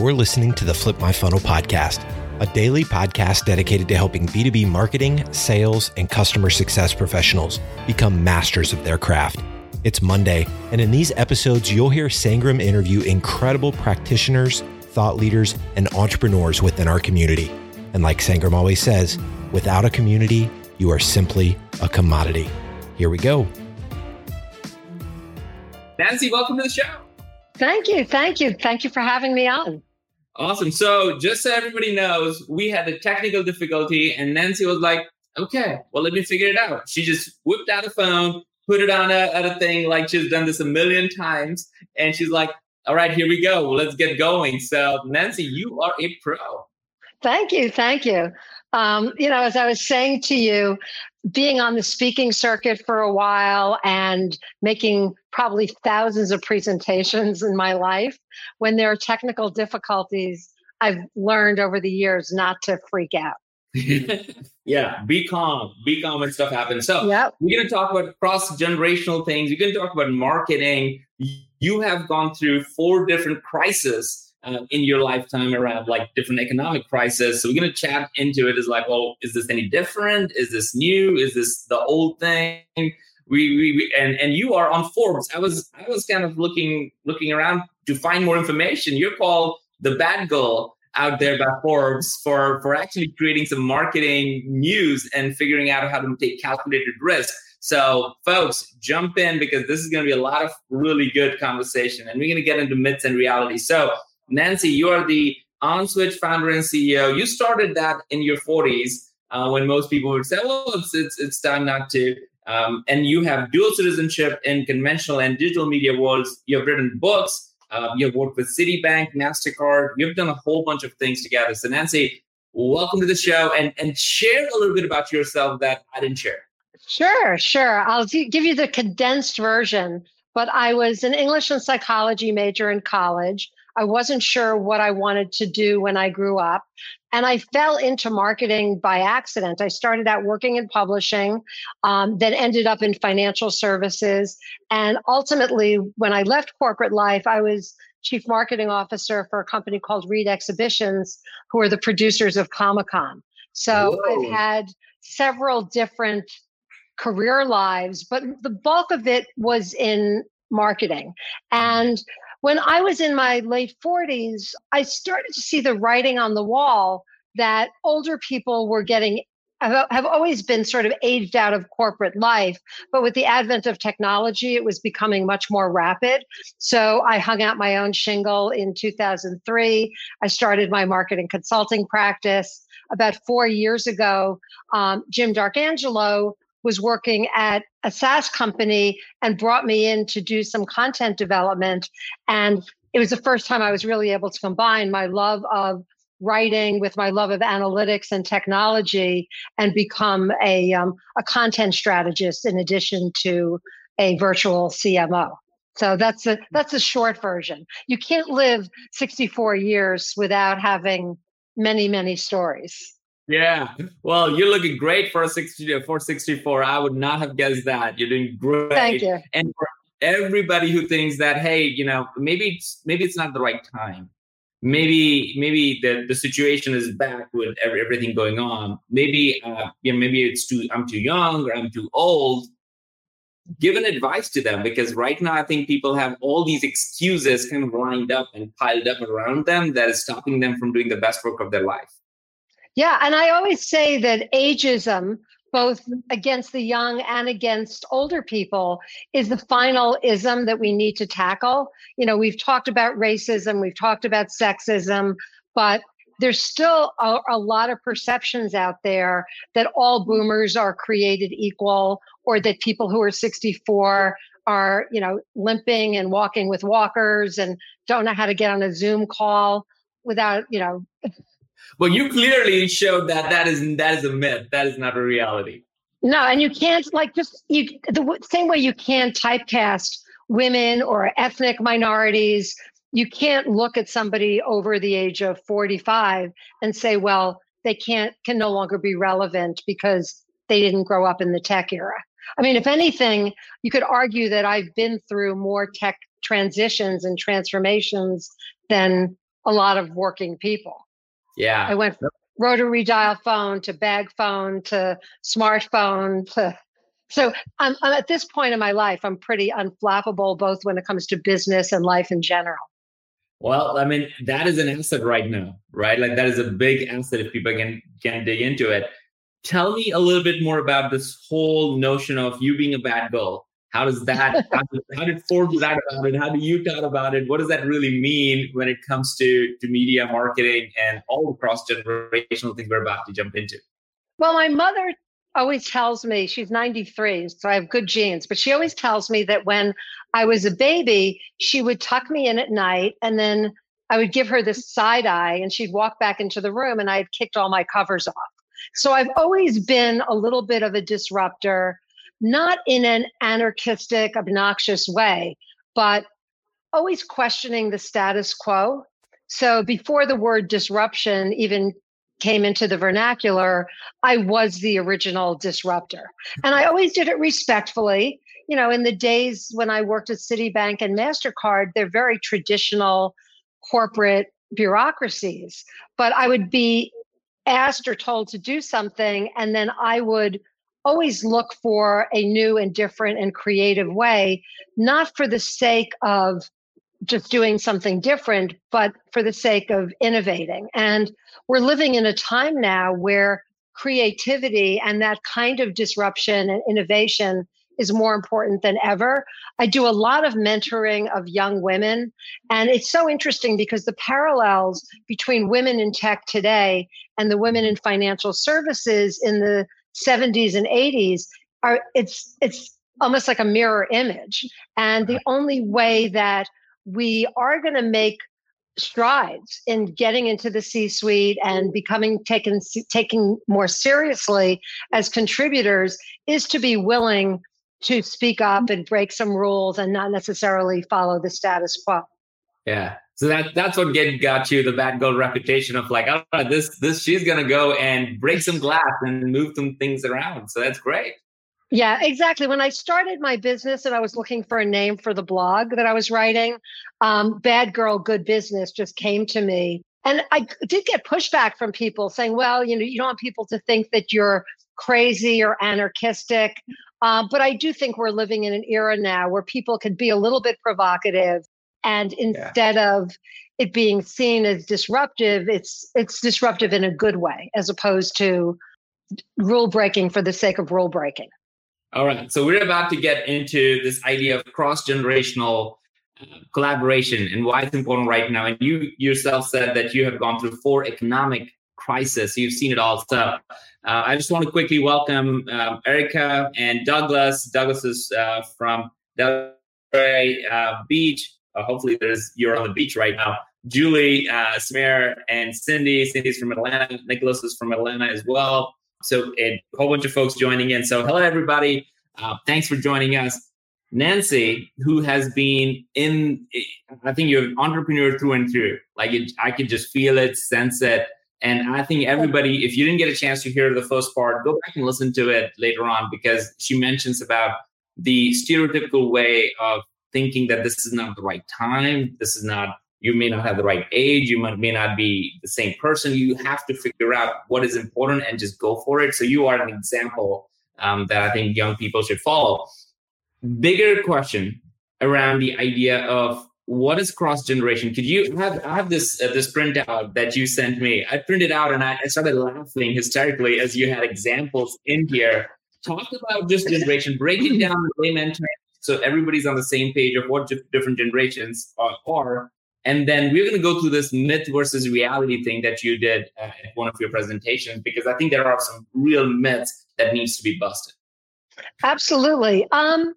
You're listening to the Flip My Funnel podcast, a daily podcast dedicated to helping B2B marketing, sales, and customer success professionals become masters of their craft. It's Monday, and in these episodes, you'll hear Sangram interview incredible practitioners, thought leaders, and entrepreneurs within our community. And like Sangram always says, without a community, you are simply a commodity. Here we go. Nancy, welcome to the show. Thank you. Thank you. Thank you for having me on. Awesome. So, just so everybody knows, we had a technical difficulty, and Nancy was like, okay, well, let me figure it out. She just whipped out a phone, put it on a, a thing like she's done this a million times, and she's like, all right, here we go. Let's get going. So, Nancy, you are a pro. Thank you. Thank you. Um, you know, as I was saying to you, being on the speaking circuit for a while and making probably thousands of presentations in my life, when there are technical difficulties, I've learned over the years not to freak out. yeah, be calm, be calm when stuff happens. So, yep. we're going to talk about cross generational things. We're going to talk about marketing. You have gone through four different crises uh, in your lifetime around like different economic crises. So we're going to chat into it. Is like, well, is this any different? Is this new? Is this the old thing? We, we, we and and you are on Forbes. I was I was kind of looking looking around to find more information. You're called the bad girl out there by Forbes for for actually creating some marketing news and figuring out how to take calculated risk. So, folks, jump in because this is going to be a lot of really good conversation, and we're going to get into myths and reality. So, Nancy, you are the OnSwitch founder and CEO. You started that in your 40s uh, when most people would say, well, it's, it's, it's time not to. Um, and you have dual citizenship in conventional and digital media worlds. You have written books. Uh, you have worked with Citibank, MasterCard. You've done a whole bunch of things together. So, Nancy, welcome to the show and, and share a little bit about yourself that I didn't share. Sure, sure. I'll give you the condensed version. But I was an English and psychology major in college. I wasn't sure what I wanted to do when I grew up. And I fell into marketing by accident. I started out working in publishing, um, then ended up in financial services. And ultimately, when I left corporate life, I was chief marketing officer for a company called Reed Exhibitions, who are the producers of Comic Con. So Whoa. I've had several different career lives, but the bulk of it was in marketing. And when I was in my late 40s, I started to see the writing on the wall that older people were getting have always been sort of aged out of corporate life, but with the advent of technology, it was becoming much more rapid. So I hung out my own shingle in 2003. I started my marketing consulting practice. About four years ago, um, Jim Darkangelo was working at a SaaS company and brought me in to do some content development. And it was the first time I was really able to combine my love of writing with my love of analytics and technology and become a, um, a content strategist in addition to a virtual CMO. So that's a that's a short version. You can't live 64 years without having many many stories. Yeah. Well, you're looking great for a 60 464. I would not have guessed that. You're doing great. Thank you. And for everybody who thinks that, hey, you know, maybe it's maybe it's not the right time. Maybe maybe the, the situation is back with every, everything going on. Maybe uh, you know, maybe it's too I'm too young or I'm too old. Give an advice to them because right now I think people have all these excuses kind of lined up and piled up around them that is stopping them from doing the best work of their life. Yeah, and I always say that ageism, both against the young and against older people, is the final ism that we need to tackle. You know, we've talked about racism, we've talked about sexism, but there's still a, a, lot of perceptions out there that all boomers are created equal or that people who are 64 are you know limping and walking with walkers and don't know how to get on a zoom call without you know well, you clearly showed that that is that is a myth. That is not a reality. No, and you can't like just you the same way you can't typecast women or ethnic minorities. You can't look at somebody over the age of 45 and say, well, they can't can no longer be relevant because they didn't grow up in the tech era. I mean, if anything, you could argue that I've been through more tech transitions and transformations than a lot of working people. Yeah. I went rotary dial phone to bag phone to smartphone to so I'm, I'm at this point in my life i'm pretty unflappable both when it comes to business and life in general. Well i mean that is an asset right now right? Like that is a big asset if people can can dig into it. Tell me a little bit more about this whole notion of you being a bad girl how does that how, did, Forbes write about it? How do you talk about it? What does that really mean when it comes to, to media marketing and all the cross generational things we're about to jump into? Well, my mother always tells me she's 93, so I have good genes, but she always tells me that when I was a baby, she would tuck me in at night and then I would give her this side eye and she'd walk back into the room and I had kicked all my covers off. So I've always been a little bit of a disruptor not in an anarchistic, obnoxious way, but always questioning the status quo. So before the word disruption even came into the vernacular, I was the original disruptor. And I always did it respectfully. You know, in the days when I worked at Citibank and MasterCard, they're very traditional corporate bureaucracies. But I would be asked or told to do something, and then I would always look for a new and different and creative way, not for the sake of just doing something different, but for the sake of innovating. And we're living in a time now where creativity and that kind of disruption and innovation is more important than ever. I do a lot of mentoring of young women, and it's so interesting because the parallels between women in tech today and the women in financial services in the 70s and 80s are it's it's almost like a mirror image and the only way that we are going to make strides in getting into the C suite and mm. becoming taken taking more seriously as contributors is to be willing to speak up mm. and break some rules and not necessarily follow the status quo. Yeah. So that that's what get, got you the bad girl reputation of like, oh, this this she's gonna go and break some glass and move some things around. So that's great. Yeah, exactly. When I started my business and I was looking for a name for the blog that I was writing, um, Bad Girl Good Business just came to me. And I did get pushback from people saying, well, you know, you don't want people to think that you're crazy or anarchistic. Uh, but I do think we're living in an era now where people can be a little bit provocative and instead yeah. of it being seen as disruptive it's it's disruptive in a good way as opposed to rule breaking for the sake of rule breaking. All right so we're about to get into this idea of cross generational uh, collaboration and why it's important right now. And you yourself said that you have gone through four economic crises. You've seen it all. So uh, i just want to quickly welcome um, erica and douglas. Douglas is uh, from Delray uh, Beach uh, hopefully, there's you're on the beach right now. Julie, uh, Smear, and Cindy. Cindy's from Atlanta. Nicholas is from Atlanta as well. So a whole bunch of folks joining in. So hello, everybody. Uh, thanks for joining us. Nancy, who has been in, I think you're an entrepreneur through and through. Like it, I could just feel it, sense it. And I think everybody, if you didn't get a chance to hear the first part, go back and listen to it later on because she mentions about the stereotypical way of thinking that this is not the right time. This is not, you may not have the right age. You might, may not be the same person. You have to figure out what is important and just go for it. So you are an example um, that I think young people should follow. Bigger question around the idea of what is cross generation? Could you have I have this uh, this printout that you sent me? I printed out and I, I started laughing hysterically as you had examples in here. Talk about this generation, breaking down layman terms so everybody's on the same page of what different generations are. And then we're going to go through this myth versus reality thing that you did uh, at one of your presentations, because I think there are some real myths that needs to be busted. Absolutely. Um,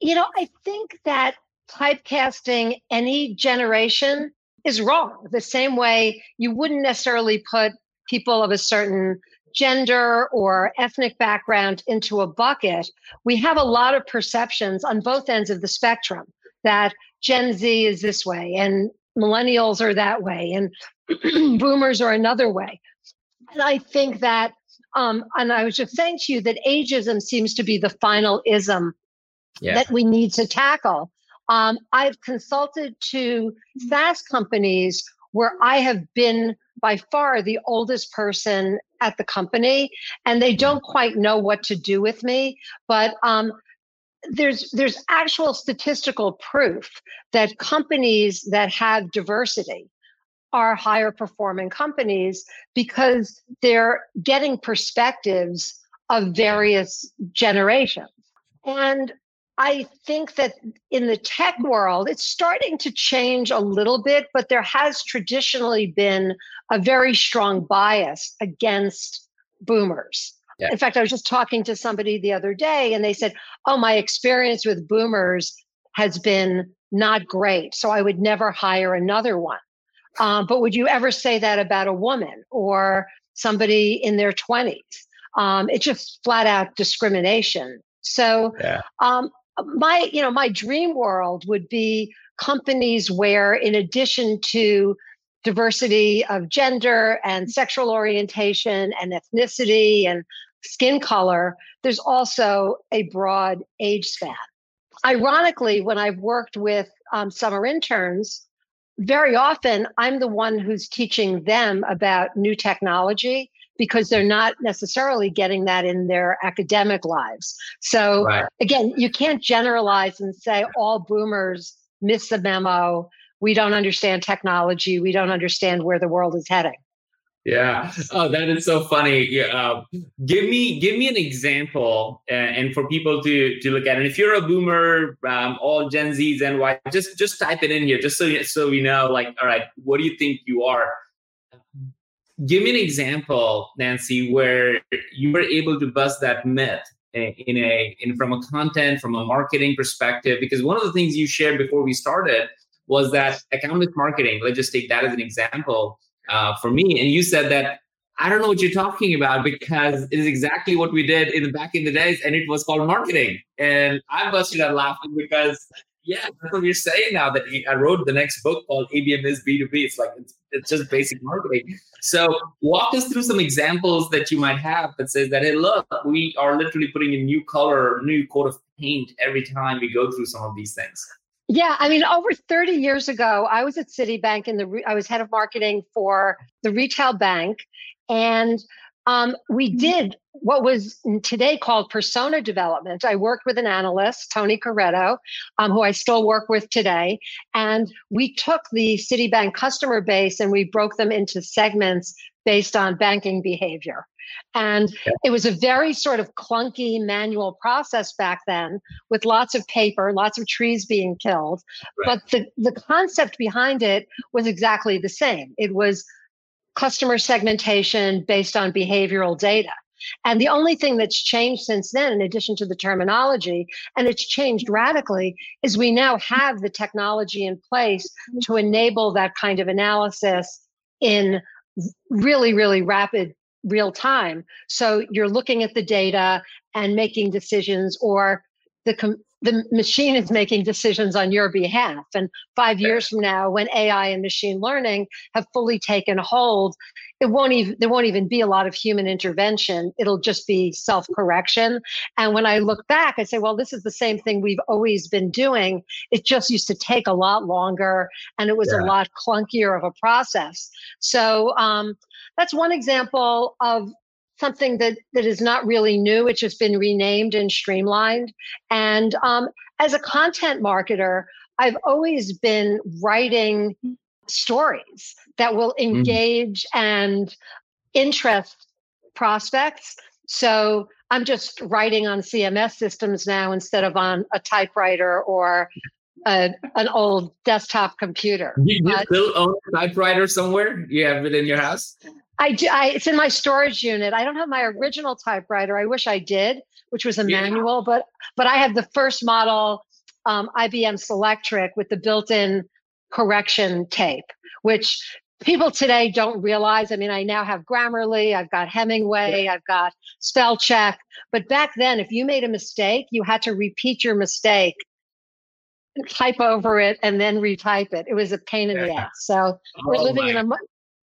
you know, I think that typecasting any generation is wrong. The same way you wouldn't necessarily put people of a certain gender or ethnic background into a bucket, we have a lot of perceptions on both ends of the spectrum that Gen Z is this way and millennials are that way and boomers are another way. And I think that, um, and I was just saying to you that ageism seems to be the final ism yeah. that we need to tackle. Um, I've consulted to SaaS companies where I have been by far the oldest person at the company, and they don't quite know what to do with me. But um, there's there's actual statistical proof that companies that have diversity are higher performing companies because they're getting perspectives of various generations. And I think that in the tech world, it's starting to change a little bit, but there has traditionally been a very strong bias against boomers. Yeah. In fact, I was just talking to somebody the other day and they said, Oh, my experience with boomers has been not great. So I would never hire another one. Um, but would you ever say that about a woman or somebody in their 20s? Um, it's just flat out discrimination. So, yeah. um, my you know my dream world would be companies where, in addition to diversity of gender and sexual orientation and ethnicity and skin color, there's also a broad age span. Ironically, when I've worked with um, summer interns, very often I'm the one who's teaching them about new technology because they're not necessarily getting that in their academic lives. So right. again, you can't generalize and say all boomers miss the memo. We don't understand technology. We don't understand where the world is heading. Yeah. Oh, that is so funny. Yeah. Uh, give me give me an example, uh, and for people to to look at. And if you're a boomer, um, all Gen Zs and Y, just just type it in here, just so so we know. Like, all right, what do you think you are? Give me an example, Nancy, where you were able to bust that myth in a in from a content, from a marketing perspective. Because one of the things you shared before we started was that account marketing. Let's just take that as an example uh, for me. And you said that I don't know what you're talking about because it is exactly what we did in the back in the days, and it was called marketing. And I busted out laughing because yeah, that's what you're saying now. That I wrote the next book called ABM is B2B. It's like it's, it's just basic marketing. So walk us through some examples that you might have that says that hey, look, we are literally putting a new color, new coat of paint every time we go through some of these things. Yeah, I mean, over 30 years ago, I was at Citibank and the I was head of marketing for the retail bank, and um, we mm-hmm. did what was today called persona development. I worked with an analyst, Tony Corretto, um, who I still work with today, and we took the Citibank customer base and we broke them into segments based on banking behavior. And yeah. it was a very sort of clunky manual process back then with lots of paper, lots of trees being killed. Right. But the, the concept behind it was exactly the same. It was customer segmentation based on behavioral data. And the only thing that's changed since then, in addition to the terminology, and it's changed radically, is we now have the technology in place to enable that kind of analysis in really, really rapid real time. So you're looking at the data and making decisions, or the com- the machine is making decisions on your behalf. And five years from now, when AI and machine learning have fully taken hold, it won't even there won't even be a lot of human intervention. It'll just be self correction. And when I look back, I say, well, this is the same thing we've always been doing. It just used to take a lot longer, and it was yeah. a lot clunkier of a process. So um, that's one example of something that that is not really new. It's just been renamed and streamlined. And um, as a content marketer, I've always been writing stories that will mm. engage mm. and interest prospects. So I'm just writing on CMS systems now instead of on a typewriter or a, an old desktop computer. You, you uh, still own a typewriter somewhere? You have it in your house? I do. I, it's in my storage unit. I don't have my original typewriter. I wish I did, which was a yeah. manual, but but I have the first model um, IBM Selectric with the built-in correction tape, which people today don't realize. I mean, I now have Grammarly, I've got Hemingway, yeah. I've got spell check. But back then, if you made a mistake, you had to repeat your mistake, type over it, and then retype it. It was a pain in yeah. the ass. So oh, we're living my. in a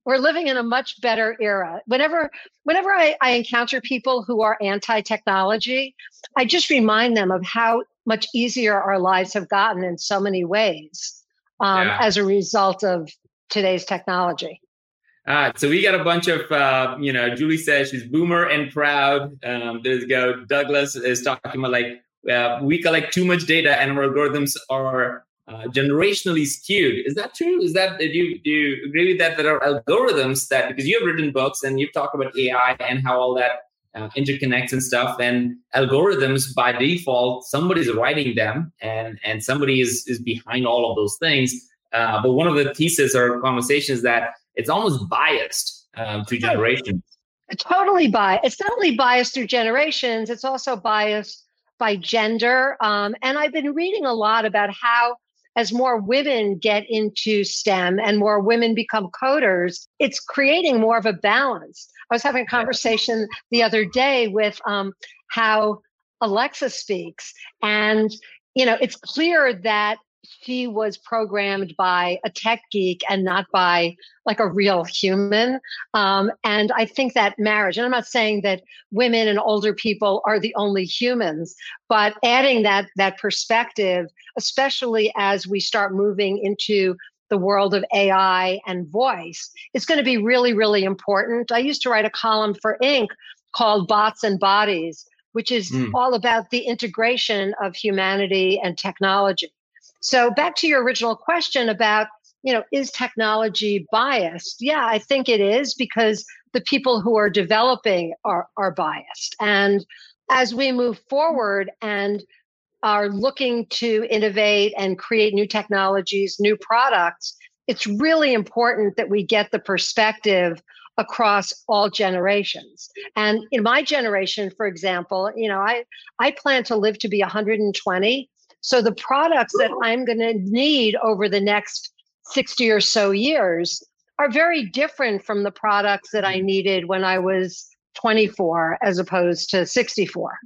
we're living in a much better era. Whenever whenever I, I encounter people who are anti-technology, I just remind them of how much easier our lives have gotten in so many ways um, yeah. as a result of today's technology. All right, so we got a bunch of, uh, you know, Julie says she's boomer and proud. Um, there's go. Douglas is talking about like uh, we collect too much data and our algorithms are uh, generationally skewed. Is that true? Is that do you do you agree with that? That are algorithms that because you have written books and you've talked about AI and how all that uh, interconnects and stuff, and algorithms by default somebody's writing them and and somebody is is behind all of those things. Uh, but one of the theses or conversations that it's almost biased um, through generations. Totally biased. It's not only biased through generations; it's also biased by gender. Um, and I've been reading a lot about how as more women get into STEM and more women become coders, it's creating more of a balance. I was having a conversation the other day with um, how Alexa speaks, and you know, it's clear that she was programmed by a tech geek and not by like a real human. Um, and I think that marriage, and I'm not saying that women and older people are the only humans, but adding that that perspective, especially as we start moving into the world of AI and voice, is going to be really, really important. I used to write a column for Inc. called Bots and Bodies, which is mm. all about the integration of humanity and technology. So back to your original question about, you know, is technology biased? Yeah, I think it is because the people who are developing are, are biased. And as we move forward and are looking to innovate and create new technologies, new products, it's really important that we get the perspective across all generations. And in my generation, for example, you know, I I plan to live to be 120 so the products that I'm going to need over the next 60 or so years are very different from the products that I mm-hmm. needed when I was 24 as opposed to 64.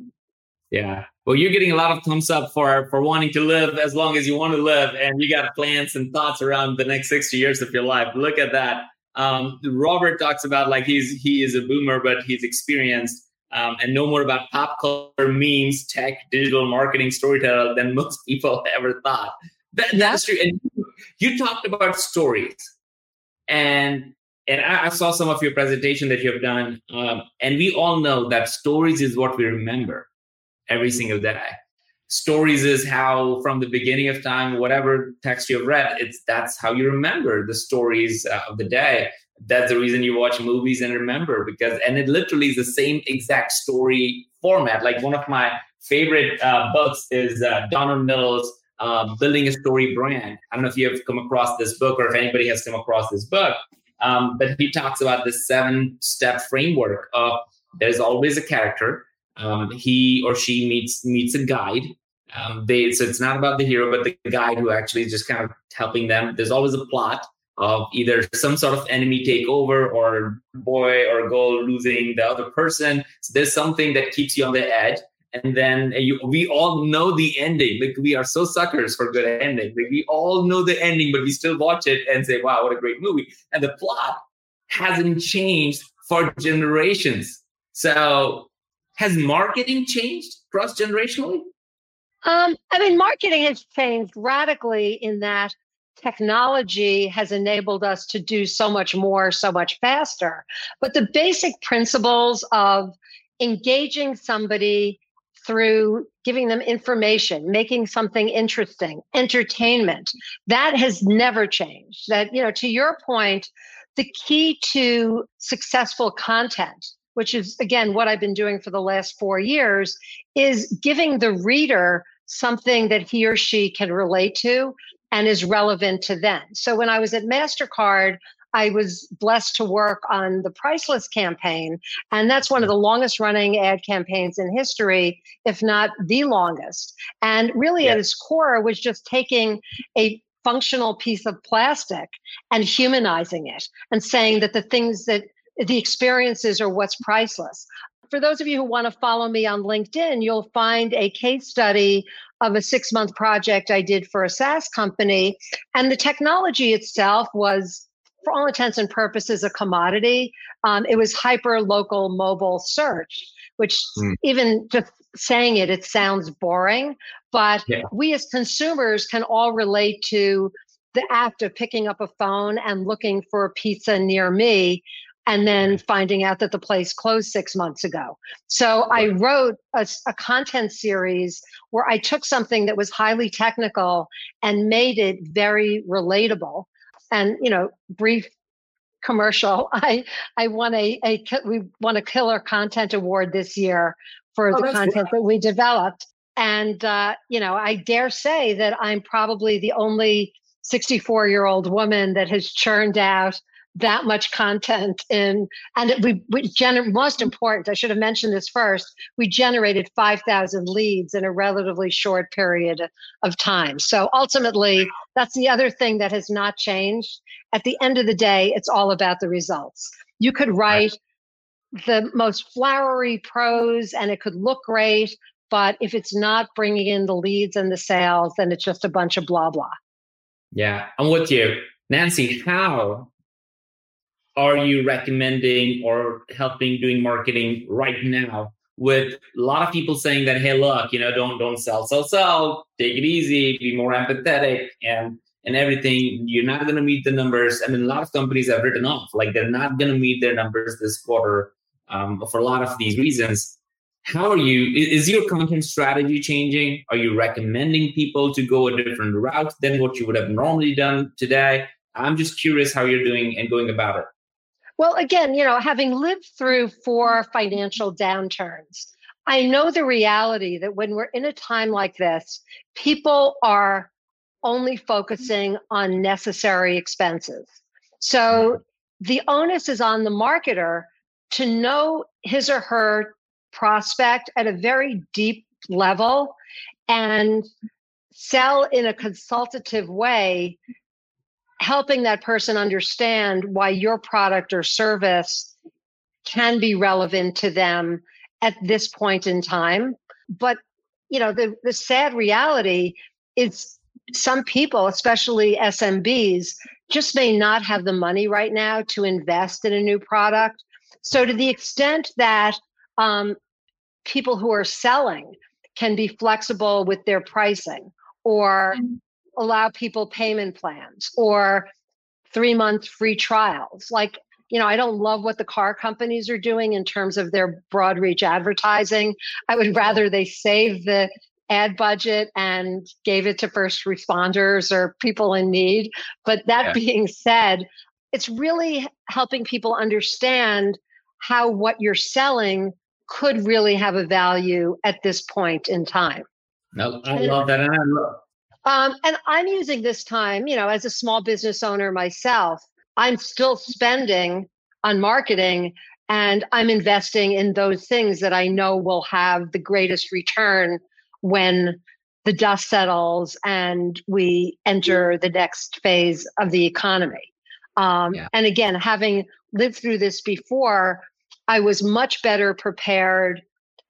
Yeah. Well, you're getting a lot of thumbs up for for wanting to live as long as you want to live, and you got plans and thoughts around the next 60 years of your life. Look at that. Um, Robert talks about like he's he is a boomer, but he's experienced um, and know more about pop culture, memes, tech, digital marketing, storytelling than most people ever thought. That, that's true. And you, talked about stories, and and I, I, saw some of your presentation that you have done, um, and we all know that stories is what we remember every single day. Stories is how, from the beginning of time, whatever text you have read, it's that's how you remember the stories uh, of the day that's the reason you watch movies and remember because and it literally is the same exact story format. Like one of my favorite uh, books is uh, donald miller's uh, building a story brand. I don't know if you have come across this book or if anybody has come across this book um, but he talks about this seven step framework of there's always a character um, he or she meets meets a guide. Um, they so it's not about the hero but the guide who actually is just kind of helping them. There's always a plot of either some sort of enemy takeover or boy or girl losing the other person. So there's something that keeps you on the edge. And then you, we all know the ending. Like we are so suckers for good ending. Like we all know the ending, but we still watch it and say, "Wow, what a great movie!" And the plot hasn't changed for generations. So has marketing changed cross generationally? Um, I mean, marketing has changed radically in that technology has enabled us to do so much more, so much faster. But the basic principles of engaging somebody through giving them information, making something interesting, entertainment, that has never changed. That, you know, to your point, the key to successful content, which is again what I've been doing for the last four years, is giving the reader something that he or she can relate to and is relevant to them. So when I was at MasterCard, I was blessed to work on the Priceless campaign. And that's one of the longest running ad campaigns in history, if not the longest. And really, at its core, was just taking a functional piece of plastic and humanizing it and saying that the things that the experiences are what's priceless. For those of you who want to follow me on LinkedIn, you'll find a case study of a six month project I did for a SaaS company. And the technology itself was, for all intents and purposes, a commodity. Um, it was hyper local mobile search, which mm. even just saying it, it sounds boring. But yeah. we as consumers can all relate to the act of picking up a phone and looking for a pizza near me and then finding out that the place closed six months ago. So I wrote a, a, content series where I took something that was highly technical and made it very relatable. And you know, brief commercial. I I won a, a we won a killer content award this year for oh, the content cool. that we developed. And uh, you know, I dare say that I'm probably the only 64 year old woman that has churned out that much content in and it, we, we gener- most important i should have mentioned this first we generated 5000 leads in a relatively short period of time. So ultimately that's the other thing that has not changed. At the end of the day it's all about the results. You could write the most flowery prose and it could look great but if it's not bringing in the leads and the sales then it's just a bunch of blah blah. Yeah i'm with you. Nancy how are you recommending or helping doing marketing right now? With a lot of people saying that hey look you know don't don't sell sell sell. Take it easy. Be more empathetic and and everything. You're not going to meet the numbers. I mean, a lot of companies have written off like they're not going to meet their numbers this quarter um, for a lot of these reasons. How are you is your content strategy changing? Are you recommending people to go a different route than what you would have normally done today? I'm just curious how you're doing and going about it well, again, you know, having lived through four financial downturns, I know the reality that when we're in a time like this, people are only focusing on necessary expenses. So the onus is on the marketer to know his or her prospect at a very deep level and sell in a consultative way helping that person understand why your product or service can be relevant to them at this point in time. But you know the, the sad reality is some people especially smbs just may not have the money right now to invest in a new product. So to the extent that um, people who are selling can be flexible with their pricing or mm-hmm allow people payment plans or three month free trials. Like, you know, I don't love what the car companies are doing in terms of their broad reach advertising. I would rather they save the ad budget and gave it to first responders or people in need. But that yeah. being said, it's really helping people understand how what you're selling could really have a value at this point in time. No, I love that. And I love, um, and I'm using this time, you know, as a small business owner myself, I'm still spending on marketing and I'm investing in those things that I know will have the greatest return when the dust settles and we enter the next phase of the economy. Um, yeah. And again, having lived through this before, I was much better prepared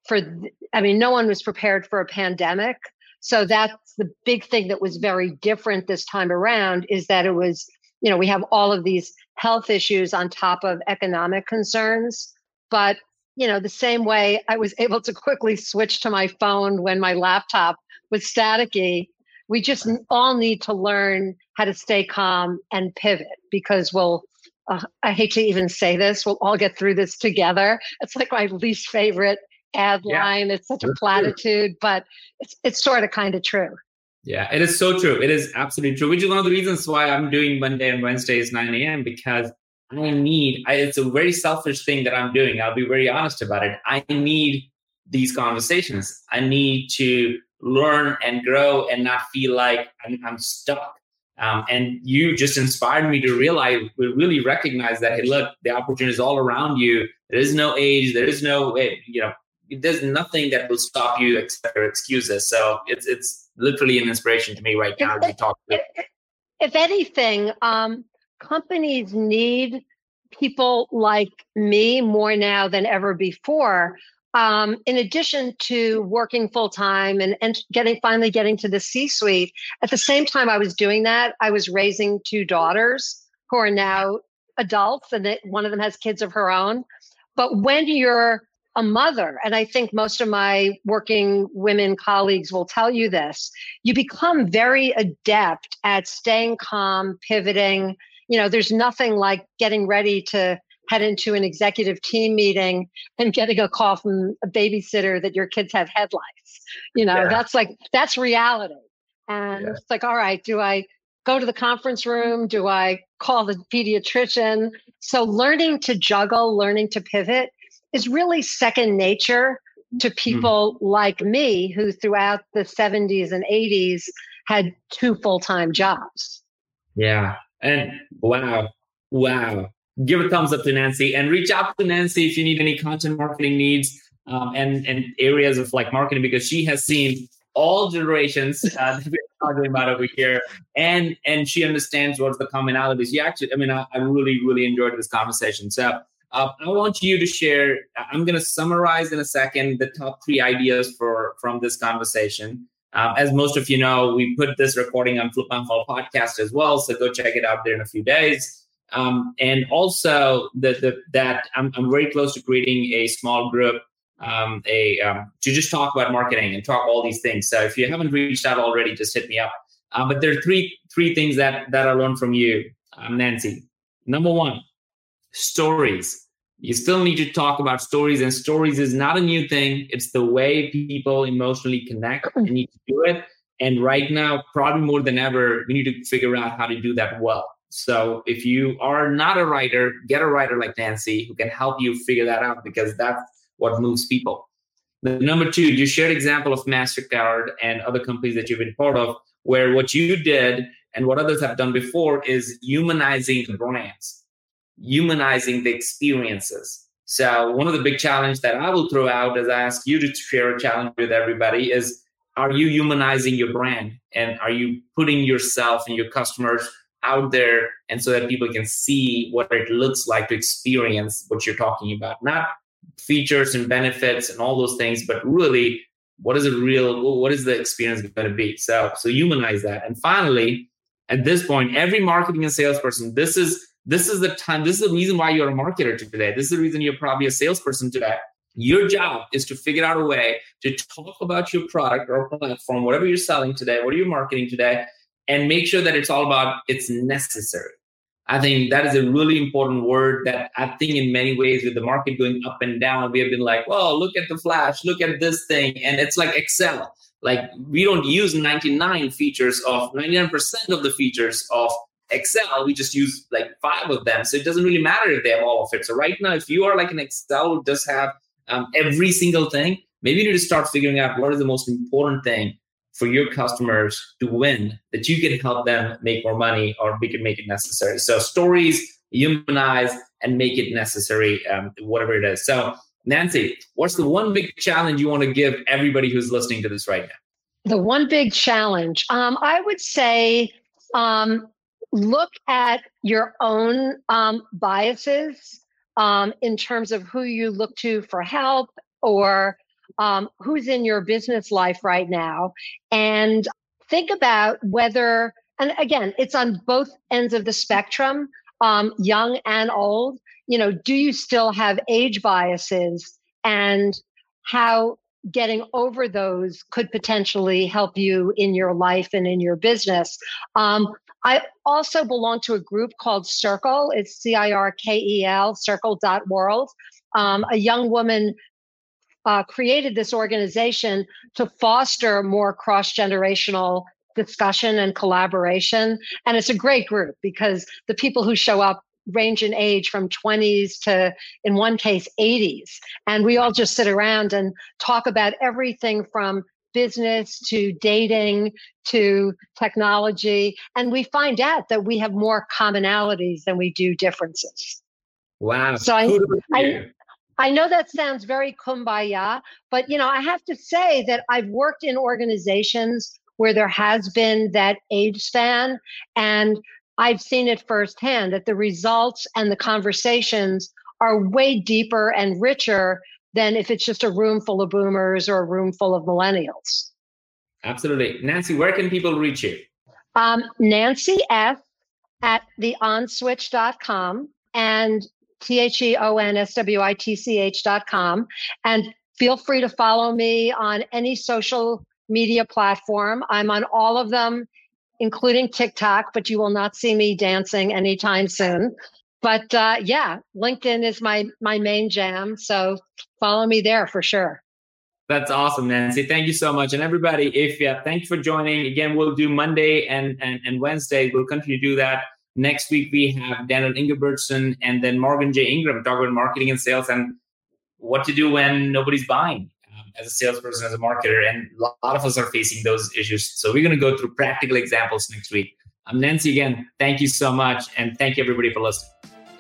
for, th- I mean, no one was prepared for a pandemic. So that's the big thing that was very different this time around is that it was, you know, we have all of these health issues on top of economic concerns. But, you know, the same way I was able to quickly switch to my phone when my laptop was staticky, we just all need to learn how to stay calm and pivot because we'll, uh, I hate to even say this, we'll all get through this together. It's like my least favorite ad yeah. line. It's such a platitude, true. but it's it's sort of kind of true. Yeah, it is so true. It is absolutely true, which is one of the reasons why I'm doing Monday and Wednesdays 9 a.m. because I need, I, it's a very selfish thing that I'm doing. I'll be very honest about it. I need these conversations. I need to learn and grow and not feel like I'm, I'm stuck. Um, and you just inspired me to realize, we really recognize that, hey, look, the opportunity is all around you. There is no age, there is no, you know, there's nothing that will stop you except your excuses. So it's it's literally an inspiration to me right now if, to talk. If, if anything, um, companies need people like me more now than ever before. Um, in addition to working full time and, and getting finally getting to the C suite, at the same time I was doing that, I was raising two daughters who are now adults, and one of them has kids of her own. But when you're a mother, and I think most of my working women colleagues will tell you this, you become very adept at staying calm, pivoting. You know, there's nothing like getting ready to head into an executive team meeting and getting a call from a babysitter that your kids have head lice. You know, yeah. that's like, that's reality. And yeah. it's like, all right, do I go to the conference room? Do I call the pediatrician? So learning to juggle, learning to pivot is really second nature to hmm. people mm. like me who throughout the 70s and 80s had two full-time jobs. Yeah. And wow. Wow. Give a thumbs up to Nancy and reach out to Nancy if you need any content marketing needs um, and, and areas of like marketing because she has seen all generations uh, that we're talking about over here, and and she understands what's the commonalities. You actually, I mean, I, I really really enjoyed this conversation. So uh, I want you to share. I'm going to summarize in a second the top three ideas for from this conversation. Um, as most of you know, we put this recording on Flip My Funnel podcast as well, so go check it out there in a few days. Um, and also the, the, that I'm, I'm very close to creating a small group um, a um, to just talk about marketing and talk all these things. So if you haven't reached out already, just hit me up. Um, but there are three three things that that I learned from you, um, Nancy. Number one, stories. You still need to talk about stories, and stories is not a new thing. It's the way people emotionally connect. And you need to do it. And right now, probably more than ever, we need to figure out how to do that well. So if you are not a writer, get a writer like Nancy who can help you figure that out because that's what moves people. The number two, you shared example of MasterCard and other companies that you've been part of, where what you did and what others have done before is humanizing the brands, humanizing the experiences. So one of the big challenge that I will throw out as I ask you to share a challenge with everybody is are you humanizing your brand and are you putting yourself and your customers out there and so that people can see what it looks like to experience what you're talking about not features and benefits and all those things, but really, what is a real? What is the experience going to be? So, so humanize that. And finally, at this point, every marketing and salesperson, this is this is the time. This is the reason why you're a marketer today. This is the reason you're probably a salesperson today. Your job is to figure out a way to talk about your product or platform, whatever you're selling today, what are you marketing today, and make sure that it's all about it's necessary. I think that is a really important word that I think in many ways with the market going up and down, we have been like, well, look at the flash, look at this thing. And it's like Excel. Like we don't use 99 features of 99% of the features of Excel. We just use like five of them. So it doesn't really matter if they have all of it. So right now, if you are like an Excel who does have um, every single thing, maybe you need to start figuring out what is the most important thing for your customers to win that you can help them make more money or we can make it necessary. So stories humanize and make it necessary, um, whatever it is. So Nancy, what's the one big challenge you want to give everybody who's listening to this right now? The one big challenge, um, I would say, um, look at your own um, biases um, in terms of who you look to for help or um, who's in your business life right now and think about whether, and again, it's on both ends of the spectrum, um, young and old. You know, do you still have age biases and how getting over those could potentially help you in your life and in your business. Um, I also belong to a group called Cirkel. It's C I R K E L, cirkel.world. Um, a young woman uh, created this organization to foster more cross generational discussion and collaboration. And it's a great group because the people who show up range in age from 20s to, in one case, 80s. And we all just sit around and talk about everything from business to dating to technology. And we find out that we have more commonalities than we do differences. Wow. So I, I, I know that sounds very kumbaya, but you know, I have to say that I've worked in organizations where there has been that age span and I've seen it firsthand that the results and the conversations are way deeper and richer than if it's just a room full of boomers or a room full of millennials. Absolutely. Nancy, where can people reach you? Um, Nancy F at theonswitch.com. And T H E O N S W I T C H dot com. And feel free to follow me on any social media platform. I'm on all of them, including TikTok, but you will not see me dancing anytime soon. But uh, yeah, LinkedIn is my my main jam. So follow me there for sure. That's awesome, Nancy. Thank you so much. And everybody, if yeah, thanks for joining. Again, we'll do Monday and, and, and Wednesday. We'll continue to do that. Next week, we have Daniel Ingebrigtsen and then Morgan J. Ingram talking about marketing and sales and what to do when nobody's buying um, as a salesperson, as a marketer. And a lot of us are facing those issues. So we're going to go through practical examples next week. I'm Nancy again. Thank you so much. And thank you, everybody, for listening.